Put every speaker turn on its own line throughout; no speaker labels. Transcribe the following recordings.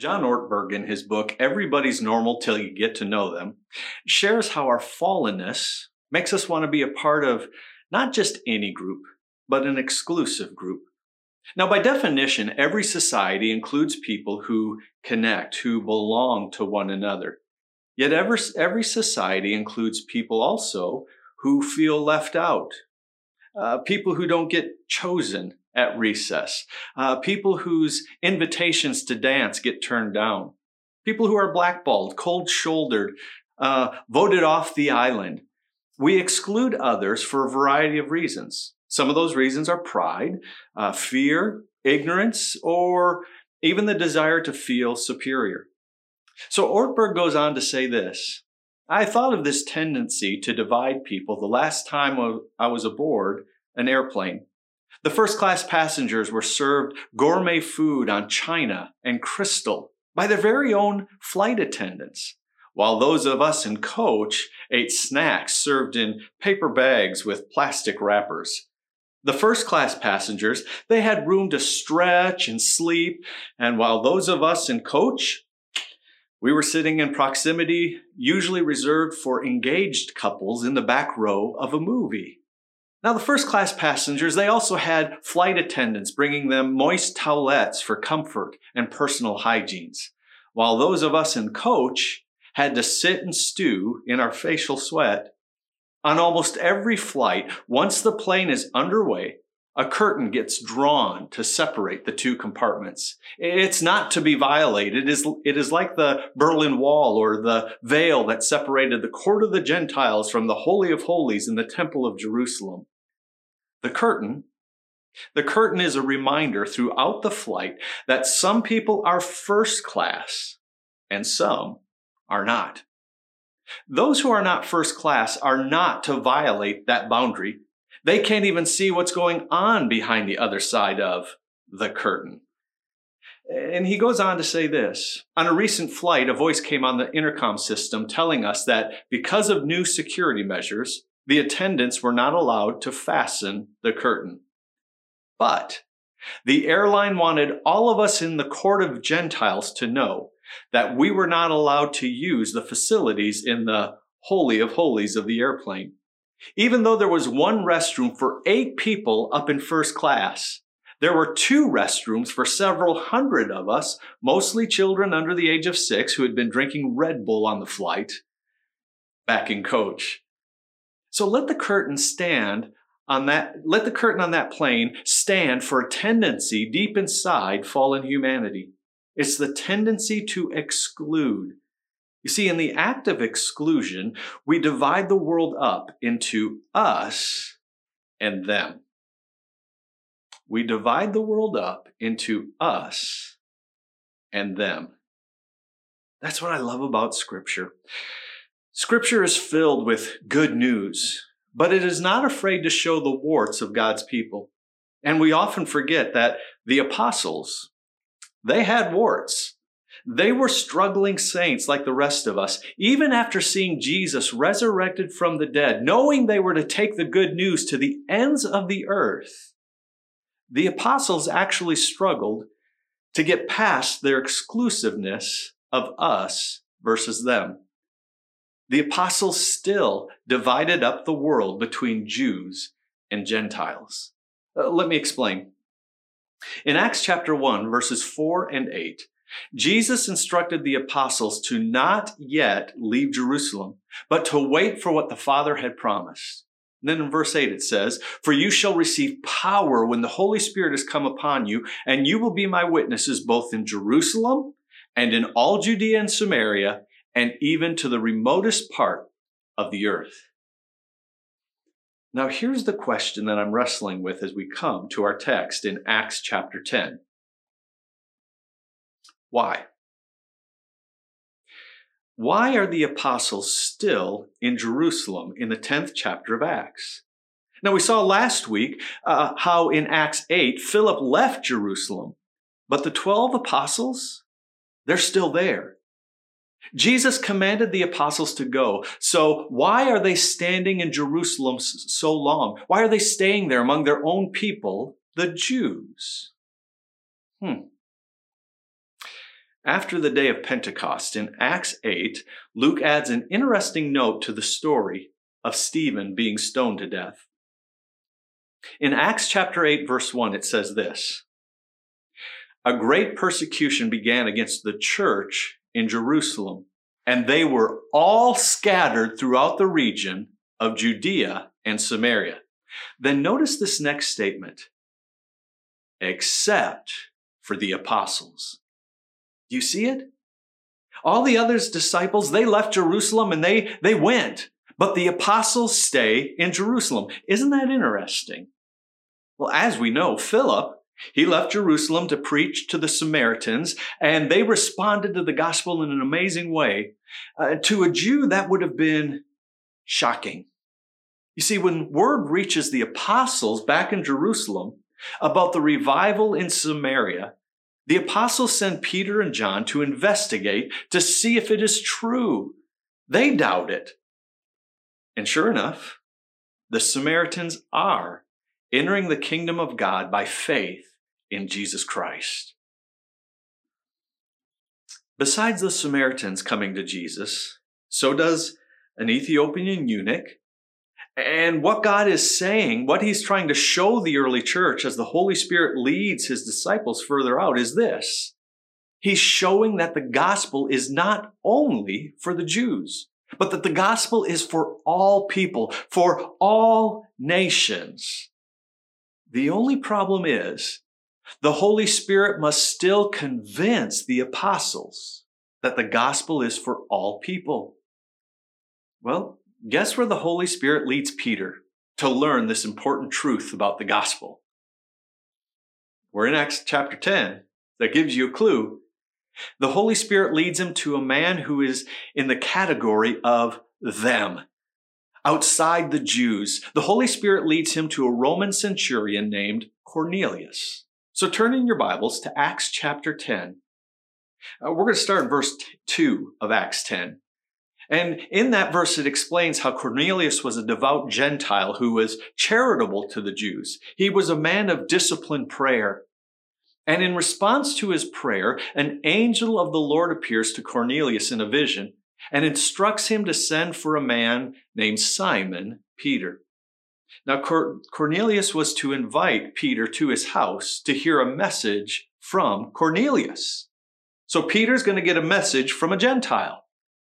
John Ortberg, in his book, Everybody's Normal Till You Get to Know Them, shares how our fallenness makes us want to be a part of not just any group, but an exclusive group. Now, by definition, every society includes people who connect, who belong to one another. Yet every, every society includes people also who feel left out, uh, people who don't get chosen at recess, uh, people whose invitations to dance get turned down, people who are blackballed, cold shouldered, uh, voted off the island. We exclude others for a variety of reasons. Some of those reasons are pride, uh, fear, ignorance, or even the desire to feel superior. So Ortberg goes on to say this I thought of this tendency to divide people the last time I was aboard an airplane. The first class passengers were served gourmet food on china and crystal by their very own flight attendants, while those of us in coach ate snacks served in paper bags with plastic wrappers. The first class passengers, they had room to stretch and sleep, and while those of us in coach, we were sitting in proximity usually reserved for engaged couples in the back row of a movie. Now, the first class passengers, they also had flight attendants bringing them moist towelettes for comfort and personal hygienes, while those of us in coach had to sit and stew in our facial sweat. On almost every flight, once the plane is underway, a curtain gets drawn to separate the two compartments. It's not to be violated. It is, it is like the Berlin Wall or the veil that separated the court of the Gentiles from the Holy of Holies in the Temple of Jerusalem. The curtain, the curtain is a reminder throughout the flight that some people are first class and some are not. Those who are not first class are not to violate that boundary. They can't even see what's going on behind the other side of the curtain. And he goes on to say this. On a recent flight, a voice came on the intercom system telling us that because of new security measures, the attendants were not allowed to fasten the curtain. But the airline wanted all of us in the court of Gentiles to know that we were not allowed to use the facilities in the Holy of Holies of the airplane. Even though there was one restroom for eight people up in first class, there were two restrooms for several hundred of us, mostly children under the age of six who had been drinking Red Bull on the flight, back in coach. So let the curtain stand on that, let the curtain on that plane stand for a tendency deep inside fallen humanity. It's the tendency to exclude. You see, in the act of exclusion, we divide the world up into us and them. We divide the world up into us and them. That's what I love about Scripture. Scripture is filled with good news, but it is not afraid to show the warts of God's people. And we often forget that the apostles, they had warts. They were struggling saints like the rest of us, even after seeing Jesus resurrected from the dead, knowing they were to take the good news to the ends of the earth. The apostles actually struggled to get past their exclusiveness of us versus them the apostles still divided up the world between Jews and Gentiles. Uh, let me explain. In Acts chapter 1, verses 4 and 8, Jesus instructed the apostles to not yet leave Jerusalem, but to wait for what the Father had promised. And then in verse 8 it says, For you shall receive power when the Holy Spirit has come upon you, and you will be my witnesses both in Jerusalem and in all Judea and Samaria and even to the remotest part of the earth. Now, here's the question that I'm wrestling with as we come to our text in Acts chapter 10. Why? Why are the apostles still in Jerusalem in the 10th chapter of Acts? Now, we saw last week uh, how in Acts 8, Philip left Jerusalem, but the 12 apostles, they're still there. Jesus commanded the apostles to go. So why are they standing in Jerusalem so long? Why are they staying there among their own people, the Jews? Hmm. After the day of Pentecost in Acts 8, Luke adds an interesting note to the story of Stephen being stoned to death. In Acts chapter 8, verse 1, it says this A great persecution began against the church in Jerusalem, and they were all scattered throughout the region of Judea and Samaria. Then notice this next statement except for the apostles. Do you see it? All the others disciples, they left Jerusalem and they, they went, but the apostles stay in Jerusalem. Isn't that interesting? Well, as we know, Philip, he left Jerusalem to preach to the Samaritans, and they responded to the gospel in an amazing way. Uh, to a Jew, that would have been shocking. You see, when word reaches the apostles back in Jerusalem about the revival in Samaria, the apostles send Peter and John to investigate to see if it is true. They doubt it. And sure enough, the Samaritans are entering the kingdom of God by faith in Jesus Christ. Besides the Samaritans coming to Jesus, so does an Ethiopian eunuch and what God is saying, what he's trying to show the early church as the Holy Spirit leads his disciples further out is this. He's showing that the gospel is not only for the Jews, but that the gospel is for all people, for all nations. The only problem is the Holy Spirit must still convince the apostles that the gospel is for all people. Well, Guess where the Holy Spirit leads Peter to learn this important truth about the gospel? We're in Acts chapter 10. That gives you a clue. The Holy Spirit leads him to a man who is in the category of them. Outside the Jews, the Holy Spirit leads him to a Roman centurion named Cornelius. So turn in your Bibles to Acts chapter 10. Uh, we're going to start in verse 2 of Acts 10. And in that verse, it explains how Cornelius was a devout Gentile who was charitable to the Jews. He was a man of disciplined prayer. And in response to his prayer, an angel of the Lord appears to Cornelius in a vision and instructs him to send for a man named Simon Peter. Now, Cornelius was to invite Peter to his house to hear a message from Cornelius. So Peter's going to get a message from a Gentile.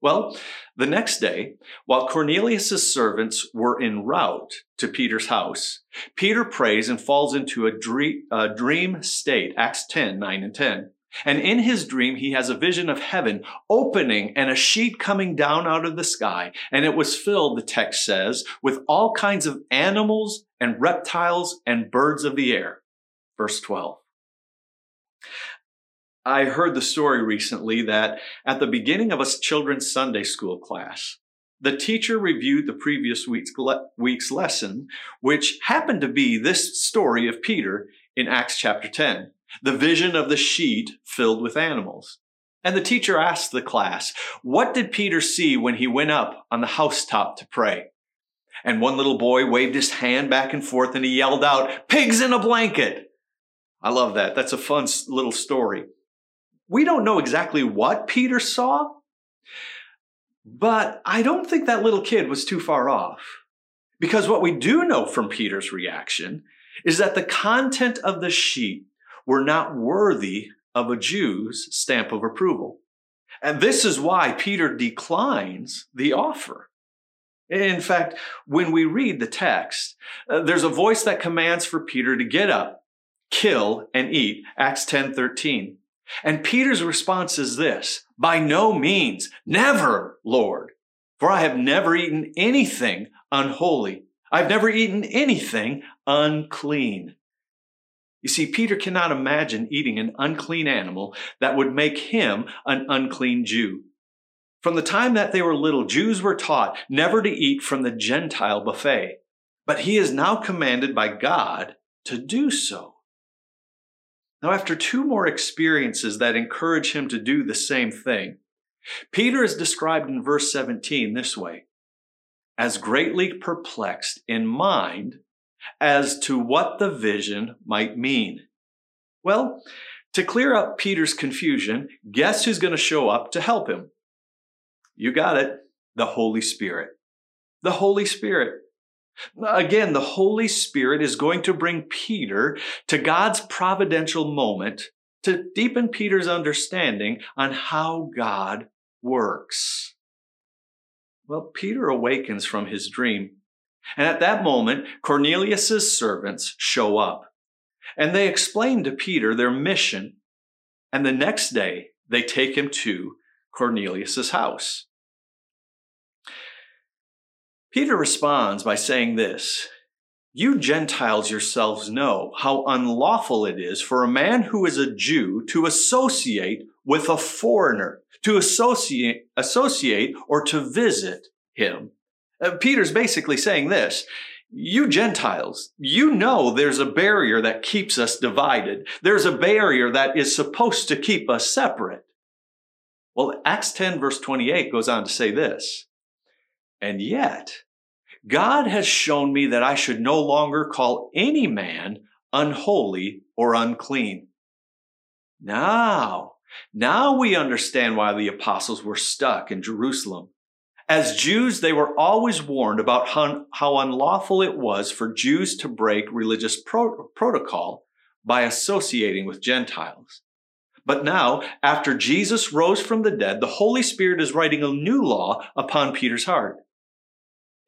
Well, the next day, while Cornelius's servants were en route to Peter's house, Peter prays and falls into a dream, a dream state, Acts 10, 9 and 10. And in his dream, he has a vision of heaven opening and a sheet coming down out of the sky. And it was filled, the text says, with all kinds of animals and reptiles and birds of the air. Verse 12. I heard the story recently that at the beginning of a children's Sunday school class, the teacher reviewed the previous week's, week's lesson, which happened to be this story of Peter in Acts chapter 10, the vision of the sheet filled with animals. And the teacher asked the class, What did Peter see when he went up on the housetop to pray? And one little boy waved his hand back and forth and he yelled out, Pigs in a blanket! I love that. That's a fun little story. We don't know exactly what Peter saw, but I don't think that little kid was too far off. Because what we do know from Peter's reaction is that the content of the sheet were not worthy of a Jew's stamp of approval. And this is why Peter declines the offer. In fact, when we read the text, uh, there's a voice that commands for Peter to get up, kill, and eat. Acts 10 13. And Peter's response is this By no means, never, Lord, for I have never eaten anything unholy. I've never eaten anything unclean. You see, Peter cannot imagine eating an unclean animal that would make him an unclean Jew. From the time that they were little, Jews were taught never to eat from the Gentile buffet, but he is now commanded by God to do so. Now, after two more experiences that encourage him to do the same thing, Peter is described in verse 17 this way as greatly perplexed in mind as to what the vision might mean. Well, To clear up Peter's confusion, guess who's going to show up to help him? You got it. The Holy Spirit. The Holy Spirit. Again, the Holy Spirit is going to bring Peter to God's providential moment to deepen Peter's understanding on how God works. Well, Peter awakens from his dream. And at that moment, Cornelius's servants show up. And they explain to Peter their mission. And the next day, they take him to Cornelius's house. Peter responds by saying this You Gentiles yourselves know how unlawful it is for a man who is a Jew to associate with a foreigner, to associate, associate or to visit him. Uh, Peter's basically saying this. You Gentiles, you know there's a barrier that keeps us divided. There's a barrier that is supposed to keep us separate. Well, Acts 10 verse 28 goes on to say this. And yet, God has shown me that I should no longer call any man unholy or unclean. Now, now we understand why the apostles were stuck in Jerusalem. As Jews, they were always warned about how, unlawful it was for Jews to break religious pro- protocol by associating with Gentiles. But now, after Jesus rose from the dead, the Holy Spirit is writing a new law upon Peter's heart.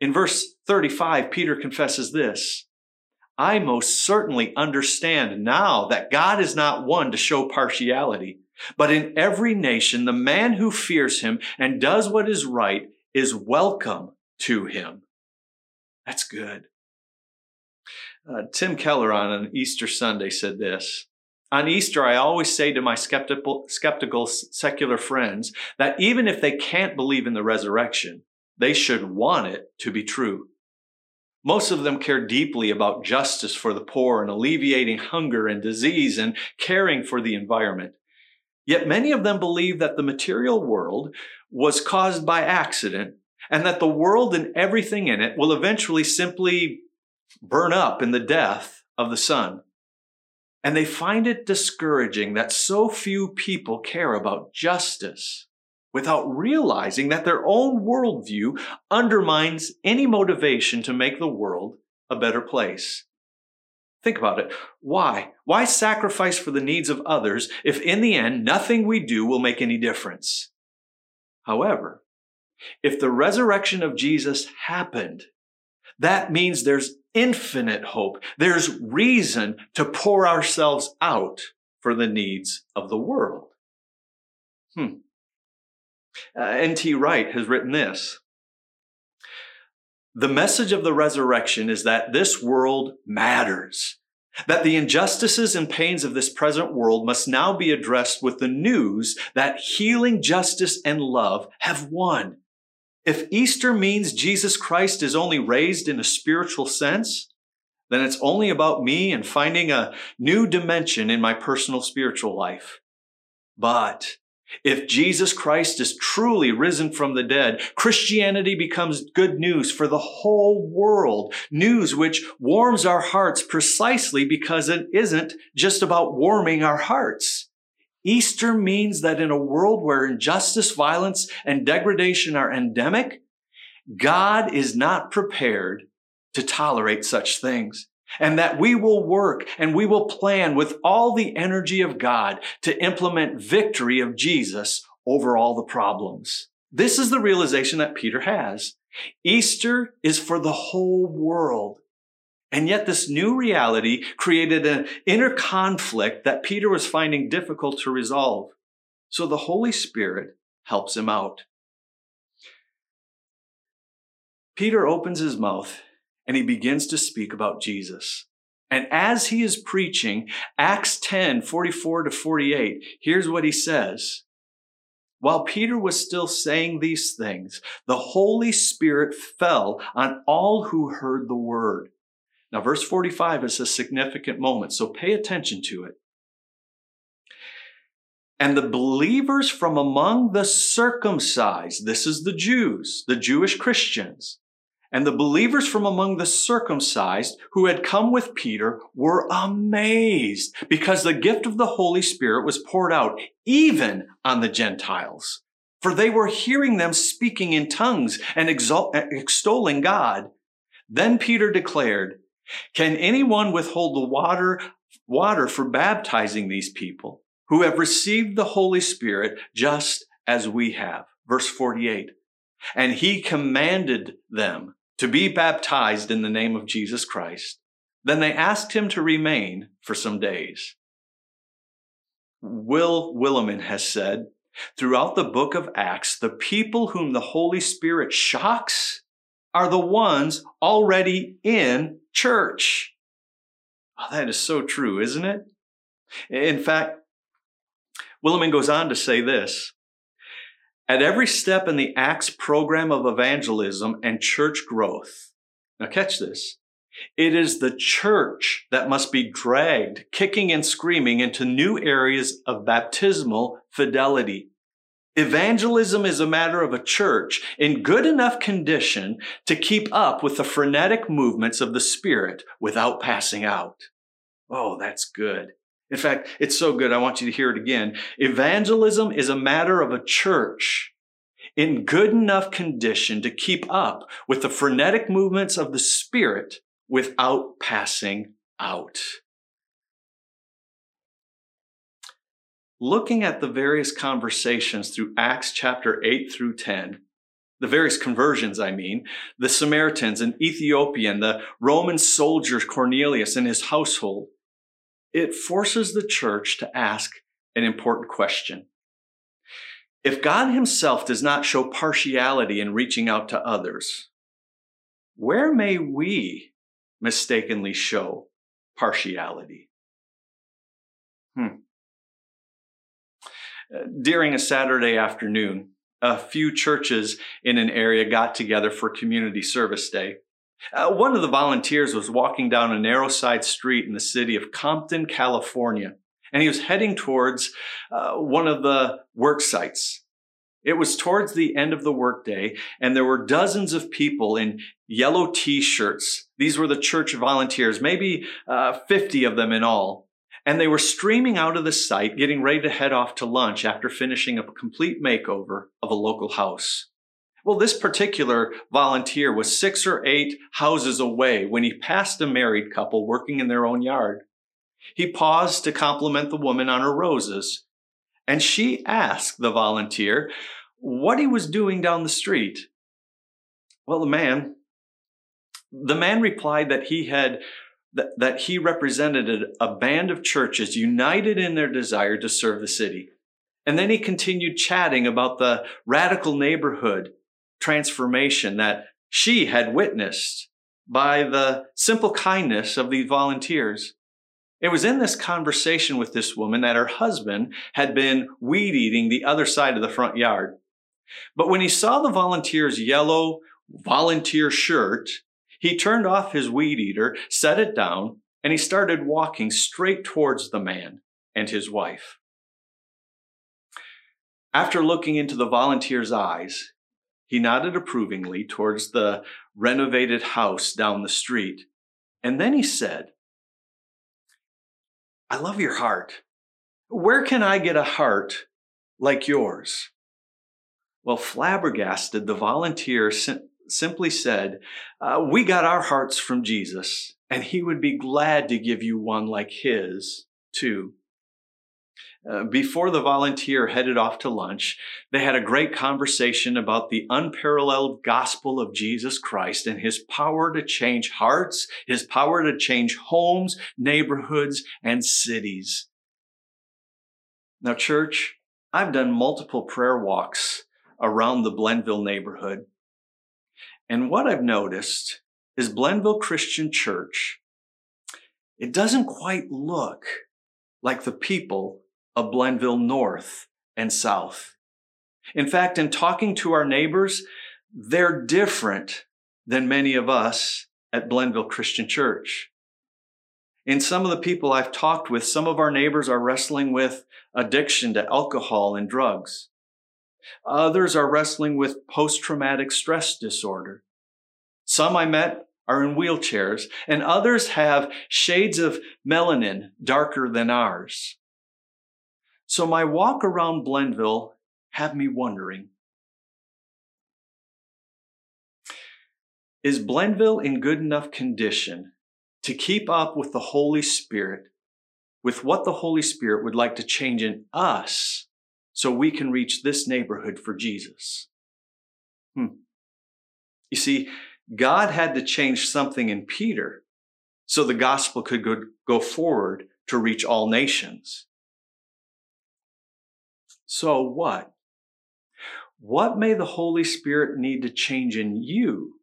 In verse 35, Peter confesses this I most certainly understand now that God is not one to show partiality, but in every nation, the man who fears him and does what is right is welcome to him. That's good. Uh, Tim Keller on an Easter Sunday said this. On Easter, I always say to my skeptical, skeptical secular friends that even if they can't believe in the resurrection, they should want it to be true. Most of them care deeply about justice for the poor and alleviating hunger and disease and caring for the environment. Yet many of them believe that the material world was caused by accident and that the world and everything in it will eventually simply burn up in the death of the sun. And they find it discouraging that so few people care about justice without realizing that their own worldview undermines any motivation to make the world a better place. Think about it. Why? Why sacrifice for the needs of others if in the end nothing we do will make any difference? However, if the resurrection of Jesus happened, that means there's infinite hope. There's reason to pour ourselves out for the needs of the world. Hmm. Uh, N.T. Wright has written this. The message of the resurrection is that this world matters, that the injustices and pains of this present world must now be addressed with the news that healing, justice, and love have won. If Easter means Jesus Christ is only raised in a spiritual sense, then it's only about me and finding a new dimension in my personal spiritual life. But if Jesus Christ is truly risen from the dead, Christianity becomes good news for the whole world. News which warms our hearts precisely because it isn't just about warming our hearts. Easter means that in a world where injustice, violence, and degradation are endemic, God is not prepared to tolerate such things and that we will work and we will plan with all the energy of God to implement victory of Jesus over all the problems. This is the realization that Peter has. Easter is for the whole world. And yet this new reality created an inner conflict that Peter was finding difficult to resolve. So the Holy Spirit helps him out. Peter opens his mouth and he begins to speak about Jesus. And as he is preaching, Acts 10, 44 to 48, here's what he says. While Peter was still saying these things, the Holy Spirit fell on all who heard the word. Now, verse 45 is a significant moment, so pay attention to it. And the believers from among the circumcised, this is the Jews, the Jewish Christians, And the believers from among the circumcised who had come with Peter were amazed because the gift of the Holy Spirit was poured out even on the Gentiles. For they were hearing them speaking in tongues and exalt- eh, extolling God. Then Peter declared, Can anyone withhold the water, water for baptizing these people who have received the Holy Spirit just as we have? Verse 48. And he commanded them to be baptized in the name of Jesus Christ. Then they asked him to remain for some days. Will Willimon has said, throughout the book of Acts, the people whom the Holy Spirit shocks are the ones already in church. Oh, that is so true, isn't it? In fact, Willimon goes on to say this at every step in the Acts program of evangelism and church growth, now catch this, it is the church that must be dragged, kicking and screaming, into new areas of baptismal fidelity. Evangelism is a matter of a church in good enough condition to keep up with the frenetic movements of the Spirit without passing out. Oh, that's good. In fact, it's so good, I want you to hear it again. Evangelism is a matter of a church in good enough condition to keep up with the frenetic movements of the Spirit without passing out. Looking at the various conversations through Acts chapter 8 through 10, the various conversions, I mean, the Samaritans, an Ethiopian, the Roman soldier Cornelius and his household, it forces the church to ask an important question. If God himself does not show partiality in reaching out to others, where may we mistakenly show partiality? Hmm. During a Saturday afternoon, a few churches in an area got together for community service day. Uh, one of the volunteers was walking down a narrow side street in the city of Compton, California, and he was heading towards uh, one of the work sites. It was towards the end of the workday, and there were dozens of people in yellow t-shirts. These were the church volunteers, maybe uh, 50 of them in all. And they were streaming out of the site, getting ready to head off to lunch after finishing a complete makeover of a local house. Well, this particular volunteer was six or eight houses away when he passed a married couple working in their own yard. He paused to compliment the woman on her roses, and she asked the volunteer what he was doing down the street. Well, the man, the man replied that he had that, that he represented a band of churches united in their desire to serve the city. And then he continued chatting about the radical neighborhood transformation that she had witnessed by the simple kindness of these volunteers. It was in this conversation with this woman that her husband had been weed eating the other side of the front yard. But when he saw the volunteer's yellow volunteer shirt, he turned off his weed eater, set it down, and he started walking straight towards the man and his wife. After looking into the volunteer's eyes, he nodded approvingly towards the renovated house down the street. And then he said, I love your heart. Where can I get a heart like yours? Well, flabbergasted, the volunteer sim- simply said, uh, We got our hearts from Jesus, and he would be glad to give you one like his, too. Uh, before the volunteer headed off to lunch, they had a great conversation about the unparalleled gospel of Jesus Christ and his power to change hearts, his power to change homes, neighborhoods, and cities. Now, church, I've done multiple prayer walks around the Blendville neighborhood. And what I've noticed is Blendville Christian Church, it doesn't quite look like the people of Blendville North and South. In fact, in talking to our neighbors, they're different than many of us at Blendville Christian Church. In some of the people I've talked with, some of our neighbors are wrestling with addiction to alcohol and drugs. Others are wrestling with post traumatic stress disorder. Some I met are in wheelchairs, and others have shades of melanin darker than ours. So my walk around Blendville had me wondering Is Blendville in good enough condition to keep up with the Holy Spirit, with what the Holy Spirit would like to change in us so we can reach this neighborhood for Jesus? Hmm. You see, God had to change something in Peter so the gospel could go, go forward to reach all nations. So what? What may the Holy Spirit need to change in you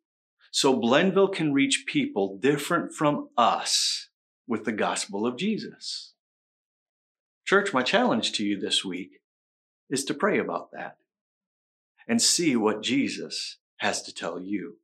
so Blendville can reach people different from us with the gospel of Jesus? Church, my challenge to you this week is to pray about that and see what Jesus has to tell you.